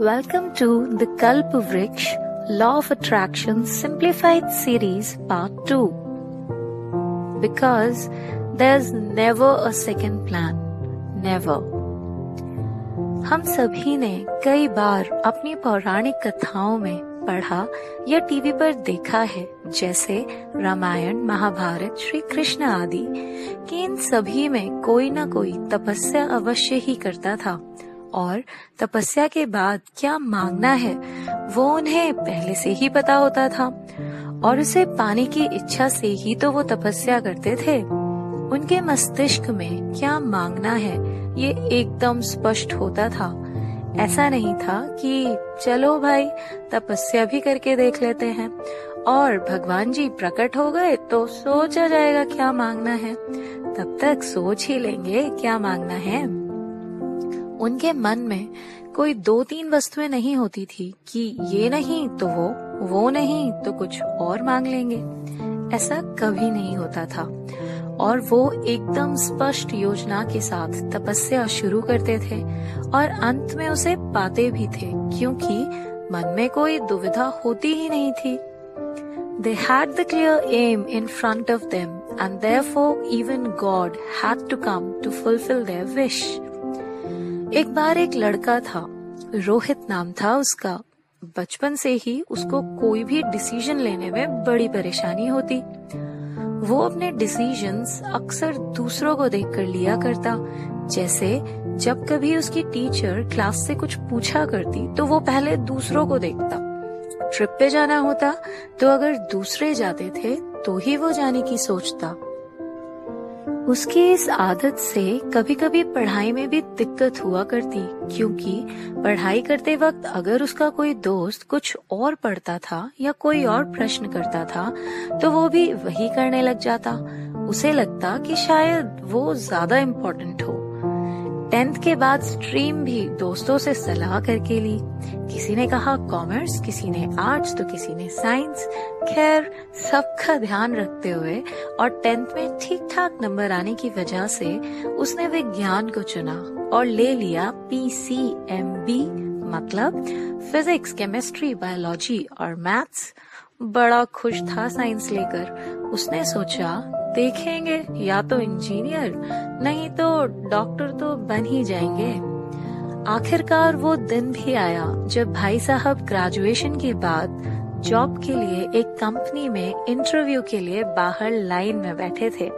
Welcome to the Kalpa Vriksh Law of Attraction Simplified Series Part 2. Because there's never a second plan. Never. हम सभी ने कई बार अपनी पौराणिक कथाओं में पढ़ा या टीवी पर देखा है जैसे रामायण महाभारत श्री कृष्ण आदि कि इन सभी में कोई ना कोई तपस्या अवश्य ही करता था और तपस्या के बाद क्या मांगना है, वो उन्हें पहले से ही पता होता था। और उसे पाने की इच्छा से ही तो वो तपस्या करते थे। उनके मस्तिष्क में क्या मांगना है, ये एकदम स्पष्ट होता था। ऐसा नहीं था कि, चलो भाई, तपस्या भी करके देख लेते हैं। और भगवान जी प्रकट हो गए तो सोचा जाएगा क्या मांगना है। तब तक सोच ही लेंगे क्या मांगना है। उनके मन में कोई दो तीन वस्तुएँ नहीं होती थी कि ये नहीं तो वो वो नहीं तो कुछ और मांग लेंगे। ऐसा कभी नहीं होता था। और वो एकदम स्पष्ट योजना के साथ तपस्या शुरू करते थे और अंत में उसे पाते भी थे, क्योंकि मन में कोई दुविधा होती ही नहीं थी। दे had the clear aim in front of them and therefore even God had to come to fulfill their wish. एक बार एक लड़का था, रोहित नाम था उसका। बचपन से ही उसको कोई भी डिसीज़न लेने में बड़ी परेशानी होती। वो अपने डिसीजंस अक्सर दूसरों को देखकर लिया करता। जैसे जब कभी उसकी टीचर क्लास से कुछ पूछा करती तो वो पहले दूसरों को देखता। ट्रिप पे जाना होता तो अगर दूसरे जाते थे तो ही वो जाने की सोचता। उसकी इस आदत से कभी कभी पढ़ाई में भी दिक्कत हुआ करती, क्योंकि पढ़ाई करते वक्त अगर उसका कोई दोस्त कुछ और पढ़ता था या कोई और प्रश्न करता था तो वो भी वही करने लग जाता। उसे लगता कि शायद वो ज़्यादा इम्पोर्टेंट हो। टेंथ के बाद स्ट्रीम भी दोस्तों से सलाह करके ली। किसी ने कहा कॉमर्स, किसी ने आर्ट्स तो किसी ने साइंस। खैर, सबका ध्यान रखते हुए और टेंथ में ठीक ठाक नंबर आने की वजह से उसने विज्ञान को चुना और ले लिया पी सी एम बी मतलब फिजिक्स, केमिस्ट्री, बायोलॉजी और मैथ्स। बड़ा खुश था साइंस लेकर। उसने सोचा देखेंगे, या तो इंजीनियर, नहीं तो डॉक्टर तो बन ही जाएँगे। आखिरकार वो दिन भी आया जब भाई साहब ग्रेजुएशन के बाद जॉब के लिए एक कंपनी में इंटरव्यू के लिए बाहर लाइन में बैठे थे।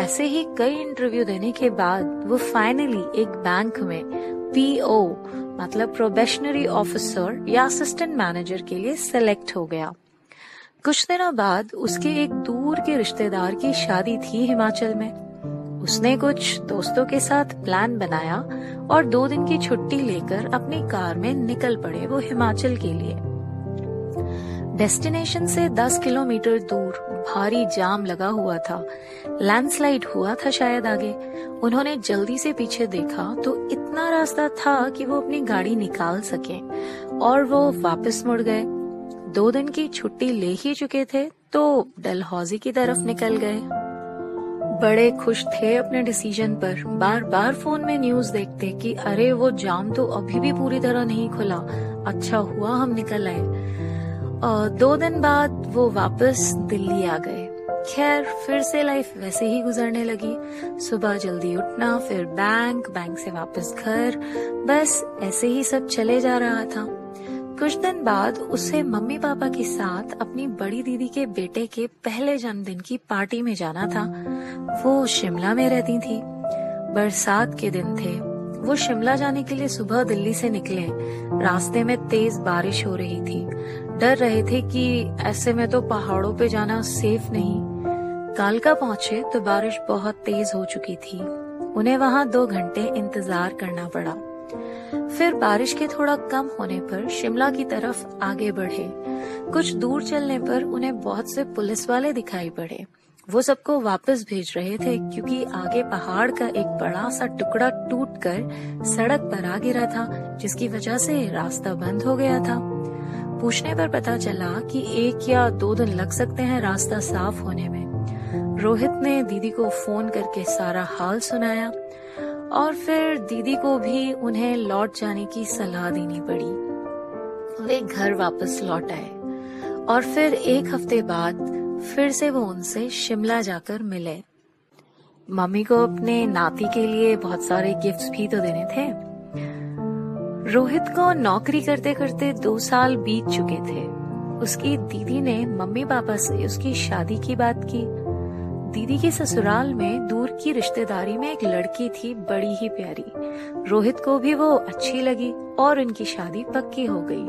ऐसे ही कई इंटरव्यू देने के बाद वो फाइनली एक बैंक में पीओ मतलब प्रोबेशनरी ऑफिसर या असिस्टेंट मैनेजर के लिए सिलेक्ट हो गया। कुछ दिनों बाद उसके एक दूर के रिश्तेदार की शादी थी हिमाचल में। उसने कुछ दोस्तों के साथ प्लान बनाया और दो दिन की छुट्टी लेकर अपनी कार में निकल पड़े वो हिमाचल के लिए। डेस्टिनेशन से 10 किलोमीटर दूर भारी जाम लगा हुआ था। लैंडस्लाइड हुआ था शायद आगे। उन्होंने जल्दी से पीछे देखा तो इतना रास्ता था कि वो अपनी गाड़ी निकाल सके और वो वापस मुड़ गए। दो दिन की छुट्टी ले ही चुके थे तो डलहौजी की तरफ़ निकल गए। बड़े खुश थे अपने डिसीज़न पर। बार बार फ़ोन में न्यूज़ देखते कि अरे, वो जाम तो अभी भी पूरी तरह नहीं खुला। अच्छा हुआ हम निकल आए। दो दिन बाद वो वापस दिल्ली आ गए। खैर, फिर से लाइफ वैसे ही गुजरने लगी। सुबह जल्दी उठना, फिर बैंक बैंक से वापस घर। बस ऐसे ही सब चले जा रहा था। कुछ दिन बाद उसे मम्मी पापा के साथ अपनी बड़ी दीदी के बेटे के पहले जन्मदिन की पार्टी में जाना था। वो शिमला में रहती थी। बरसात के दिन थे। वो शिमला जाने के लिए सुबह दिल्ली से निकले। रास्ते में तेज बारिश हो रही थी। डर रहे थे कि ऐसे में तो पहाड़ों पे जाना सेफ़ नहीं। कालका पहुँचे तो बारिश बहुत तेज हो चुकी थी। उन्हें वहाँ दो घंटे इंतज़ार करना पड़ा। फिर बारिश के थोड़ा कम होने पर शिमला की तरफ़ आगे बढ़े। कुछ दूर चलने पर उन्हें बहुत से पुलिस वाले दिखाई पड़े। वो सबको वापस भेज रहे थे क्योंकि आगे पहाड़ का एक बड़ा सा टुकड़ा टूटकर सड़क पर आ गिरा था, जिसकी वजह से रास्ता बंद हो गया था। पूछने पर पता चला कि एक या दो दिन लग सकते हैं रास्ता साफ़ होने में। रोहित ने दीदी को फ़ोन करके सारा हाल सुनाया। और फिर दीदी को भी उन्हें लौट जाने की सलाह देनी पड़ी। वे घर वापस लौट आए। और फिर एक हफ़्ते बाद फिर से वो उनसे शिमला जाकर मिले। मम्मी को अपने नाती के लिए बहुत सारे गिफ्ट्स भी तो देने थे। रोहित को नौकरी करते करते दो साल बीत चुके थे। उसकी दीदी ने मम्मी पापा से उसकी शादी की बात की। दीदी के ससुराल में दूर की रिश्तेदारी में एक लड़की थी बड़ी ही प्यारी। रोहित को भी वो अच्छी लगी और उनकी शादी पक्की हो गई।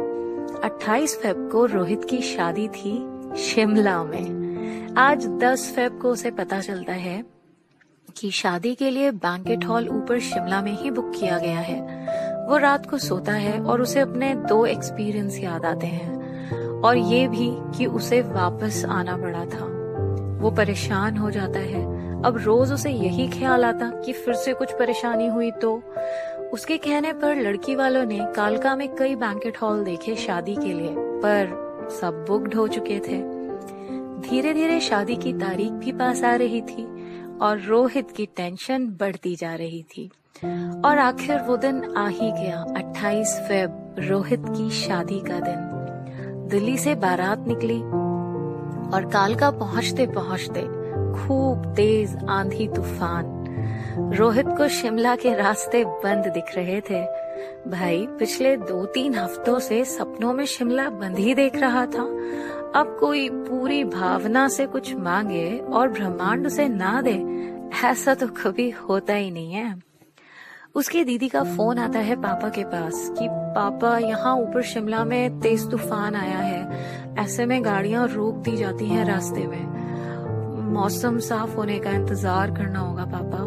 28 फेब को रोहित की शादी थी शिमला में। आज 10 फेब को उसे पता चलता है कि शादी के लिए बैंकेट हॉल ऊपर शिमला में ही बुक किया गया है। वो रात को सोता है और उसे अपने दो एक्सपीरियंस याद आते हैं। और ये भी कि उसे वापस आना पड़ा था। वो परेशान हो जाता है। अब रोज उसे यही ख्याल आता कि फिर से कुछ परेशानी हुई तो। उसके कहने पर लड़की वालों ने कालका में कई बैंकेट हॉल देखे शादी के लिए, पर सब बुकड हो चुके थे। धीरे धीरे शादी की तारीख भी पास आ रही थी और रोहित की टेंशन बढ़ती जा रही थी। और आखिर वो दिन आ ही गया 28 फेब, रोहित की शादी का दिन। दिल्ली से बारात निकली और कालका पहुँचते पहुँचते खूब तेज आंधी तूफ़ान रोहित को शिमला के रास्ते बंद दिख रहे थे। भाई, पिछले दो तीन हफ्तों से सपनों में शिमला बंद ही देख रहा था। अब कोई पूरी भावना से कुछ मांगे और ब्रह्मांड उसे ना दे, ऐसा तो कभी होता ही नहीं है। उसकी दीदी का फ़ोन आता है पापा के पास कि, पापा, यहाँ ऊपर शिमला में तेज तूफ़ान आया है। ऐसे में गाड़ियाँ रोक दी जाती हैं रास्ते में। मौसम साफ़ होने का इंतज़ार करना होगा, पापा।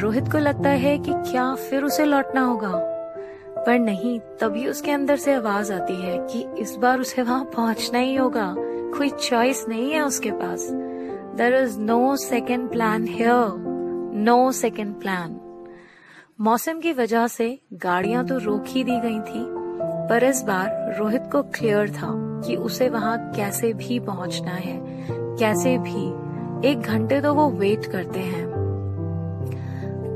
रोहित को लगता है कि क्या फिर उसे लौटना होगा। पर नहीं, तभी उसके अंदर से आवाज़ आती है कि इस बार उसे वहाँ पहुँचना ही होगा। कोई चॉइस नहीं है उसके पास। There is no second plan here no second plan मौसम की वजह से गाड़ियाँ तो रोक ही दी गई थी, पर इस बार रोहित को क्लियर था। कि उसे वहाँ कैसे भी पहुँचना है। कैसे भी। एक घंटे तो वो वेट करते हैं।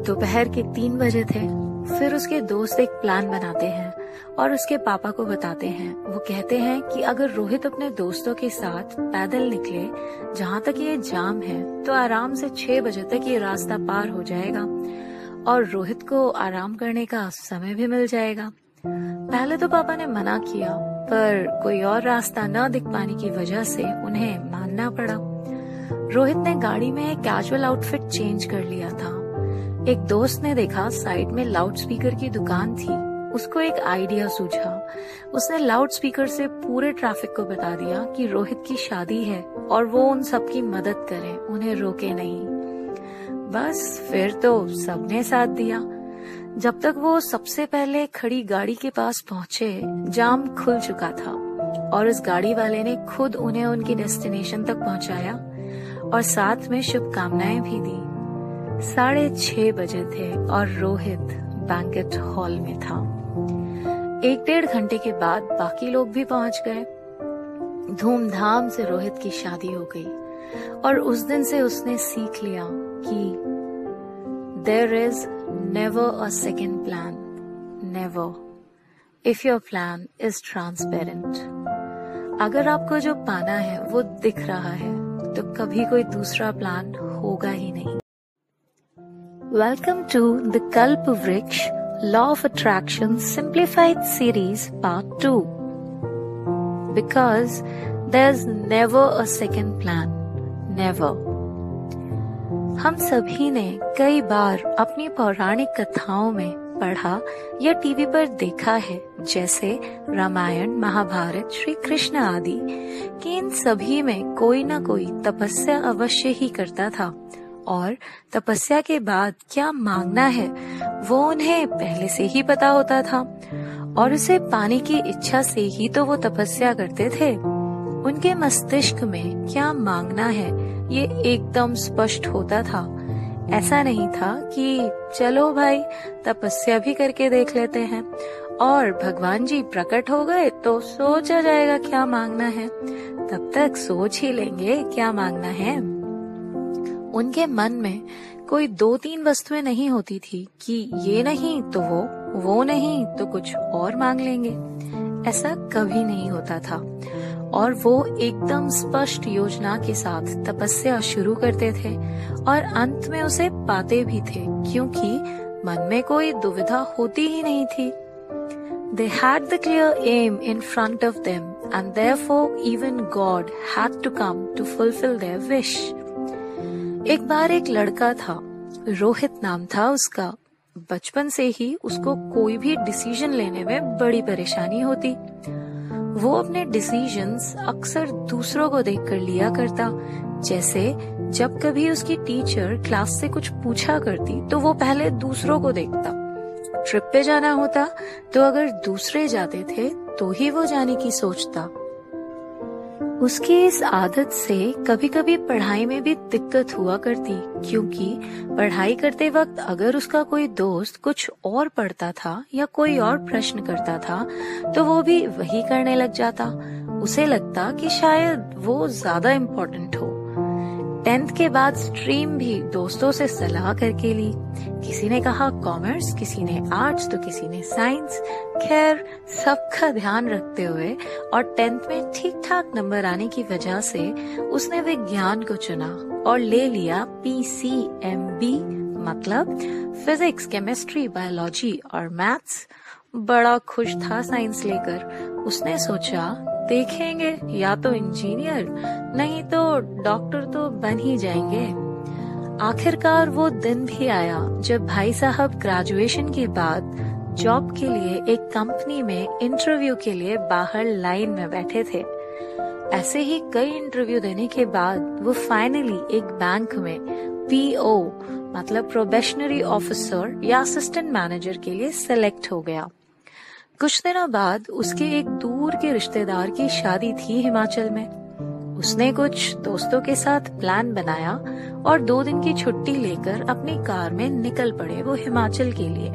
दोपहर के तीन बजे थे। फिर उसके दोस्त एक प्लान बनाते हैं और उसके पापा को बताते हैं। वो कहते हैं कि अगर रोहित अपने दोस्तों के साथ पैदल निकले, जहाँ तक ये जाम है तो आराम से छह बजे तक ये रास्ता पार हो जाएगा और रोहित को आराम करने का समय भी मिल जाएगा। पहले तो पापा ने मना किया पर कोई और रास्ता न दिख पाने की वजह से उन्हें मानना पड़ा। रोहित ने गाड़ी में कैजुअल आउटफिट चेंज कर लिया था। एक दोस्त ने देखा साइड में लाउड स्पीकर की दुकान थी। उसको एक आइडिया सूझा। उसने लाउड स्पीकर से पूरे ट्रैफ़िक को बता दिया कि रोहित की शादी है और वो उन सबकी मदद करे, उन्हें रोके नहीं। बस फिर तो सबने साथ दिया। जब तक वो सबसे पहले खड़ी गाड़ी के पास पहुँचे, जाम खुल चुका था, और उस गाड़ी वाले ने खुद उन्हें उनकी डेस्टिनेशन तक पहुँचाया, और साथ में शुभकामनाएँ भी दी। साढ़े छह बजे थे, और रोहित बैंकेट हॉल में था। एक डेढ़ घंटे के बाद बाकी लोग भी पहुँच गए। धूमधाम से रोहित की शादी हो गई, और उस दिन से उसने सीख लिया कि there is never a second plan never if your plan is transparent अगर आपको जो पाना है, वो दिख रहा है तो कभी कोई दूसरा प्लान होगा ही नहीं। Welcome to the Kalpavriksha law of attraction simplified series part two because there is never a second plan never हम सभी ने कई बार अपनी पौराणिक कथाओं में पढ़ा या टीवी पर देखा है, जैसे रामायण, महाभारत श्री कृष्ण आदि, कि इन सभी में कोई ना कोई तपस्या अवश्य ही करता था। और तपस्या के बाद क्या मांगना है, वो उन्हें पहले से ही पता होता था। और उसे पाने की इच्छा से ही तो वो तपस्या करते थे। उनके मस्तिष्क में क्या मांगना है ये एकदम स्पष्ट होता था। ऐसा नहीं था कि, चलो भाई, तपस्या भी करके देख लेते हैं। और भगवान जी प्रकट हो गए तो सोचा जाएगा क्या मांगना है। तब तक सोच ही लेंगे क्या मांगना है। उनके मन में कोई दो तीन वस्तुएँ नहीं होती थी कि ये नहीं तो वो वो नहीं तो कुछ और मांग लेंगे। ऐसा कभी नहीं होता था। और वो एकदम स्पष्ट योजना के साथ तपस्या शुरू करते थे और अंत में उसे पाते भी थे क्योंकि मन में कोई दुविधा होती ही नहीं थी। They had the clear aim in front of them, and therefore even God had to come to fulfill their wish. एक बार एक लड़का था रोहित नाम था उसका। बचपन से ही उसको कोई भी डिसीज़न लेने में बड़ी परेशानी होती। वो अपने डिसीजंस अक्सर दूसरों को देख कर लिया करता। जैसे, जब कभी उसकी टीचर क्लास से कुछ पूछा करती तो वो पहले दूसरों को देखता। ट्रिप पे जाना होता तो अगर दूसरे जाते थे तो ही वो जाने की सोचता। उसकी इस आदत से कभी कभी पढ़ाई में भी दिक्कत हुआ करती, क्योंकि पढ़ाई करते वक्त अगर उसका कोई दोस्त कुछ और पढ़ता था या कोई और प्रश्न करता था तो वो भी वही करने लग जाता। उसे लगता कि शायद वो ज़्यादा इम्पोर्टेंट हो। टेंथ के बाद स्ट्रीम भी दोस्तों से सलाह करके ली। किसी ने कहा कॉमर्स, किसी ने आर्ट्स तो किसी ने साइंस। खैर, सबका ध्यान रखते हुए और टेंथ में ठीक ठाक नंबर आने की वजह से उसने विज्ञान को चुना और ले लिया पी सी एम बी मतलब फिजिक्स केमिस्ट्री बायोलॉजी और मैथ्स बड़ा खुश था साइंस लेकर। उसने सोचा देखेंगे, या तो इंजीनियर, नहीं तो डॉक्टर तो बन ही जाएँगे। आखिरकार वो दिन भी आया जब भाई साहब ग्रेजुएशन के बाद जॉब के लिए एक कंपनी में इंटरव्यू के लिए बाहर लाइन में बैठे थे। ऐसे ही कई इंटरव्यू देने के बाद वो फाइनली एक बैंक में पीओ मतलब प्रोबेशनरी ऑफिसर या असिस्टेंट मैनेजर के लिए सिलेक्ट हो गया। कुछ दिनों बाद उसके एक दूर के रिश्तेदार की शादी थी हिमाचल में। उसने कुछ दोस्तों के साथ प्लान बनाया और दो दिन की छुट्टी लेकर अपनी कार में निकल पड़े वो हिमाचल के लिए।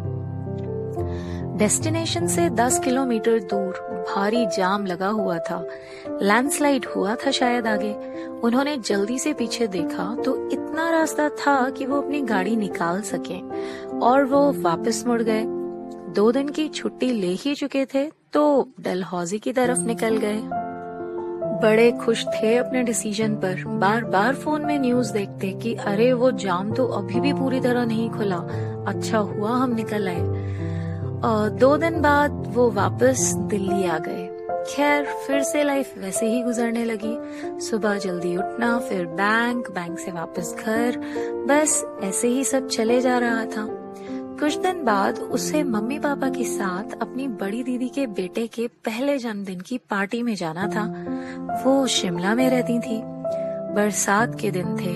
डेस्टिनेशन से 10 किलोमीटर दूर भारी जाम लगा हुआ था। लैंडस्लाइड हुआ था शायद आगे। उन्होंने जल्दी से पीछे देखा तो इतना रास्ता था कि वो अपनी गाड़ी निकाल सके और वो वापस मुड़ गए। दो दिन की छुट्टी ले ही चुके थे तो डलहौजी की तरफ़ निकल गए। बड़े खुश थे अपने डिसीज़न पर। बार बार फ़ोन में न्यूज़ देखते कि अरे, वो जाम तो अभी भी पूरी तरह नहीं खुला। अच्छा हुआ हम निकल आए। दो दिन बाद वो वापस दिल्ली आ गए। खैर, फिर से लाइफ वैसे ही गुजरने लगी। सुबह जल्दी उठना, फिर बैंक बैंक से वापस घर। बस ऐसे ही सब चले जा रहा था। कुछ दिन बाद उसे मम्मी पापा के साथ अपनी बड़ी दीदी के बेटे के पहले जन्मदिन की पार्टी में जाना था। वो शिमला में रहती थी। बरसात के दिन थे।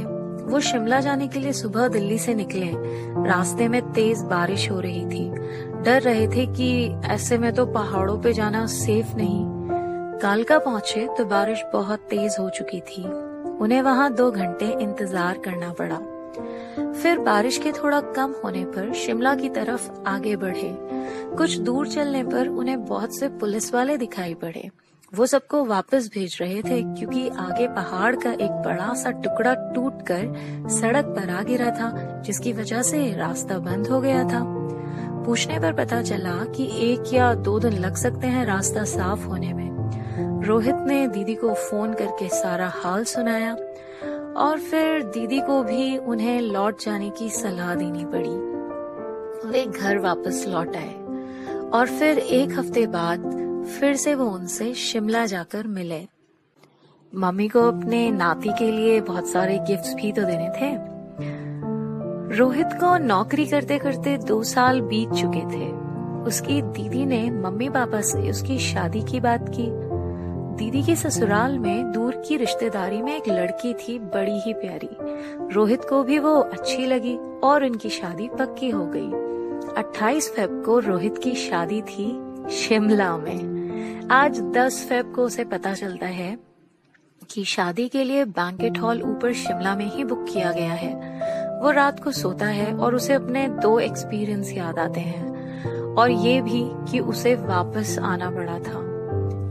वो शिमला जाने के लिए सुबह दिल्ली से निकले। रास्ते में तेज बारिश हो रही थी। डर रहे थे कि ऐसे में तो पहाड़ों पे जाना सेफ़ नहीं। कालका पहुँचे तो बारिश बहुत तेज हो चुकी थी। उन्हें वहाँ दो घंटे इंतज़ार करना पड़ा। फिर बारिश के थोड़ा कम होने पर शिमला की तरफ़ आगे बढ़े। कुछ दूर चलने पर उन्हें बहुत से पुलिस वाले दिखाई पड़े। वो सबको वापस भेज रहे थे क्योंकि आगे पहाड़ का एक बड़ा सा टुकड़ा टूटकर सड़क पर आ गिरा था, जिसकी वजह से रास्ता बंद हो गया था। पूछने पर पता चला कि एक या दो दिन लग सकते हैं रास्ता साफ़ होने में। रोहित ने दीदी को फ़ोन करके सारा हाल सुनाया। और फिर दीदी को भी उन्हें लौट जाने की सलाह देनी पड़ी। वे घर वापस लौट आए और फिर एक हफ़्ते बाद फिर से वो उनसे शिमला जाकर मिले। मम्मी को अपने नाती के लिए बहुत सारे गिफ्ट्स भी तो देने थे। रोहित को नौकरी करते करते दो साल बीत चुके थे। उसकी दीदी ने मम्मी पापा से उसकी शादी की बात की। दीदी के ससुराल में दूर की रिश्तेदारी में एक लड़की थी बड़ी ही प्यारी। रोहित को भी वो अच्छी लगी और उनकी शादी पक्की हो गई। 28 फेब को रोहित की शादी थी शिमला में। आज 10 फेब को उसे पता चलता है कि शादी के लिए बैंकेट हॉल ऊपर शिमला में ही बुक किया गया है। वो रात को सोता है और उसे अपने दो एक्सपीरियंस याद आते हैं। और ये भी कि उसे वापस आना पड़ा था।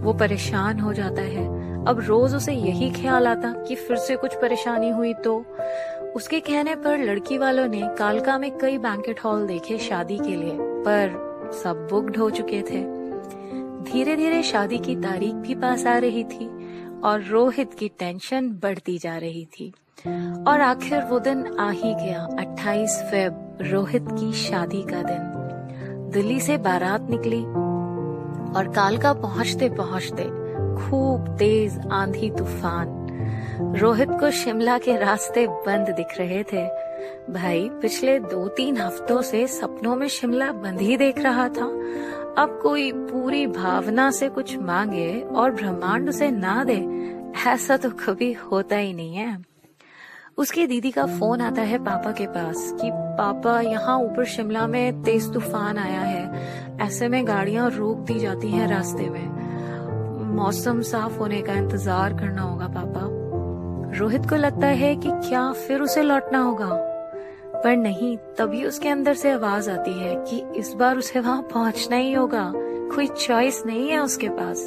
वो परेशान हो जाता है। अब रोज उसे यही ख्याल आता कि फिर से कुछ परेशानी हुई तो। उसके कहने पर लड़की वालों ने कालका में कई बैंकेट हॉल देखे शादी के लिए, पर सब बुक्ड हो चुके थे। धीरे धीरे शादी की तारीख भी पास आ रही थी और रोहित की टेंशन बढ़ती जा रही थी। और आखिर वो दिन आ ही गया 28 फेब, रोहित की शादी का दिन। दिल्ली से बारात निकली और कालका पहुँचते पहुँचते खूब तेज आंधी तूफ़ान, रोहित को शिमला के रास्ते बंद दिख रहे थे। भाई, पिछले दो तीन हफ्तों से सपनों में शिमला बंद ही देख रहा था। अब कोई पूरी भावना से कुछ मांगे और ब्रह्मांड उसे ना दे, ऐसा तो कभी होता ही नहीं है। उसकी दीदी का फ़ोन आता है पापा के पास कि, पापा, यहाँ ऊपर शिमला में तेज तूफ़ान आया है। ऐसे में गाड़ियाँ रोक दी जाती हैं रास्ते में। मौसम साफ़ होने का इंतज़ार करना होगा, पापा। रोहित को लगता है कि क्या फिर उसे लौटना होगा। पर नहीं, तभी उसके अंदर से आवाज़ आती है कि इस बार उसे वहाँ पहुँचना ही होगा। कोई चॉइस नहीं है उसके पास।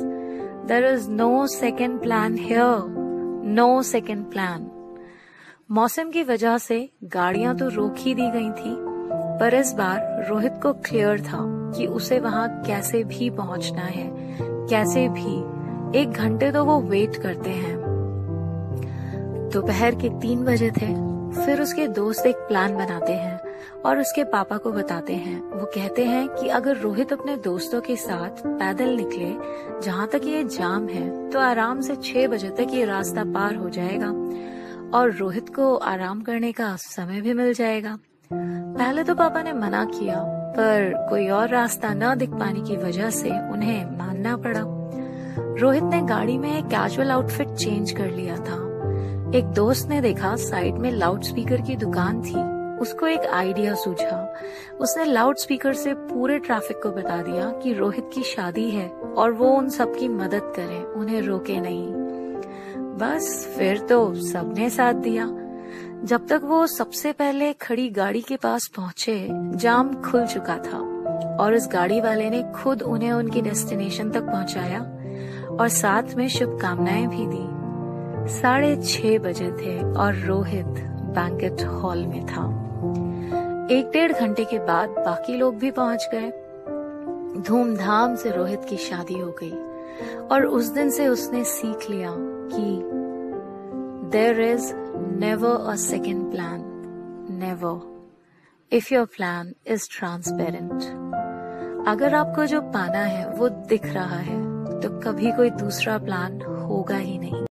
There is no second plan here no second plan मौसम की वजह से गाड़ियाँ तो रोक ही दी गई थी, पर इस बार रोहित को क्लियर था। कि उसे वहाँ कैसे भी पहुँचना है। कैसे भी। एक घंटे तो वो वेट करते हैं। दोपहर के तीन बजे थे। फिर उसके दोस्त एक प्लान बनाते हैं और उसके पापा को बताते हैं। वो कहते हैं कि अगर रोहित अपने दोस्तों के साथ पैदल निकले, जहाँ तक ये जाम है तो आराम से छह बजे तक ये रास्ता पार हो जाएगा और रोहित को आराम करने का समय भी मिल जाएगा। पहले तो पापा ने मना किया। पर कोई और रास्ता न दिख पाने की वजह से उन्हें मानना पड़ा। रोहित ने गाड़ी में कैजुअल आउटफिट चेंज कर लिया था। एक दोस्त ने देखा साइड में लाउड स्पीकर की दुकान थी। उसको एक आइडिया सूझा। उसने लाउड स्पीकर से पूरे ट्रैफ़िक को बता दिया कि रोहित की शादी है और वो उन सबकी मदद करे, उन्हें रोके नहीं। बस फिर तो सबने साथ दिया। जब तक वो सबसे पहले खड़ी गाड़ी के पास पहुँचे, जाम खुल चुका था, और उस गाड़ी वाले ने खुद उन्हें उनकी डेस्टिनेशन तक पहुँचाया, और साथ में शुभकामनाएँ भी दी। साढ़े छह बजे थे, और रोहित बैंकेट हॉल में था। एक डेढ़ घंटे के बाद बाकी लोग भी पहुँच गए। धूमधाम से रोहित की शादी हो गई, और उस दिन से उसने सीख लिया कि there is never a second plan never if your plan is transparent अगर आपको जो पाना है, वो दिख रहा है तो कभी कोई दूसरा प्लान होगा ही नहीं।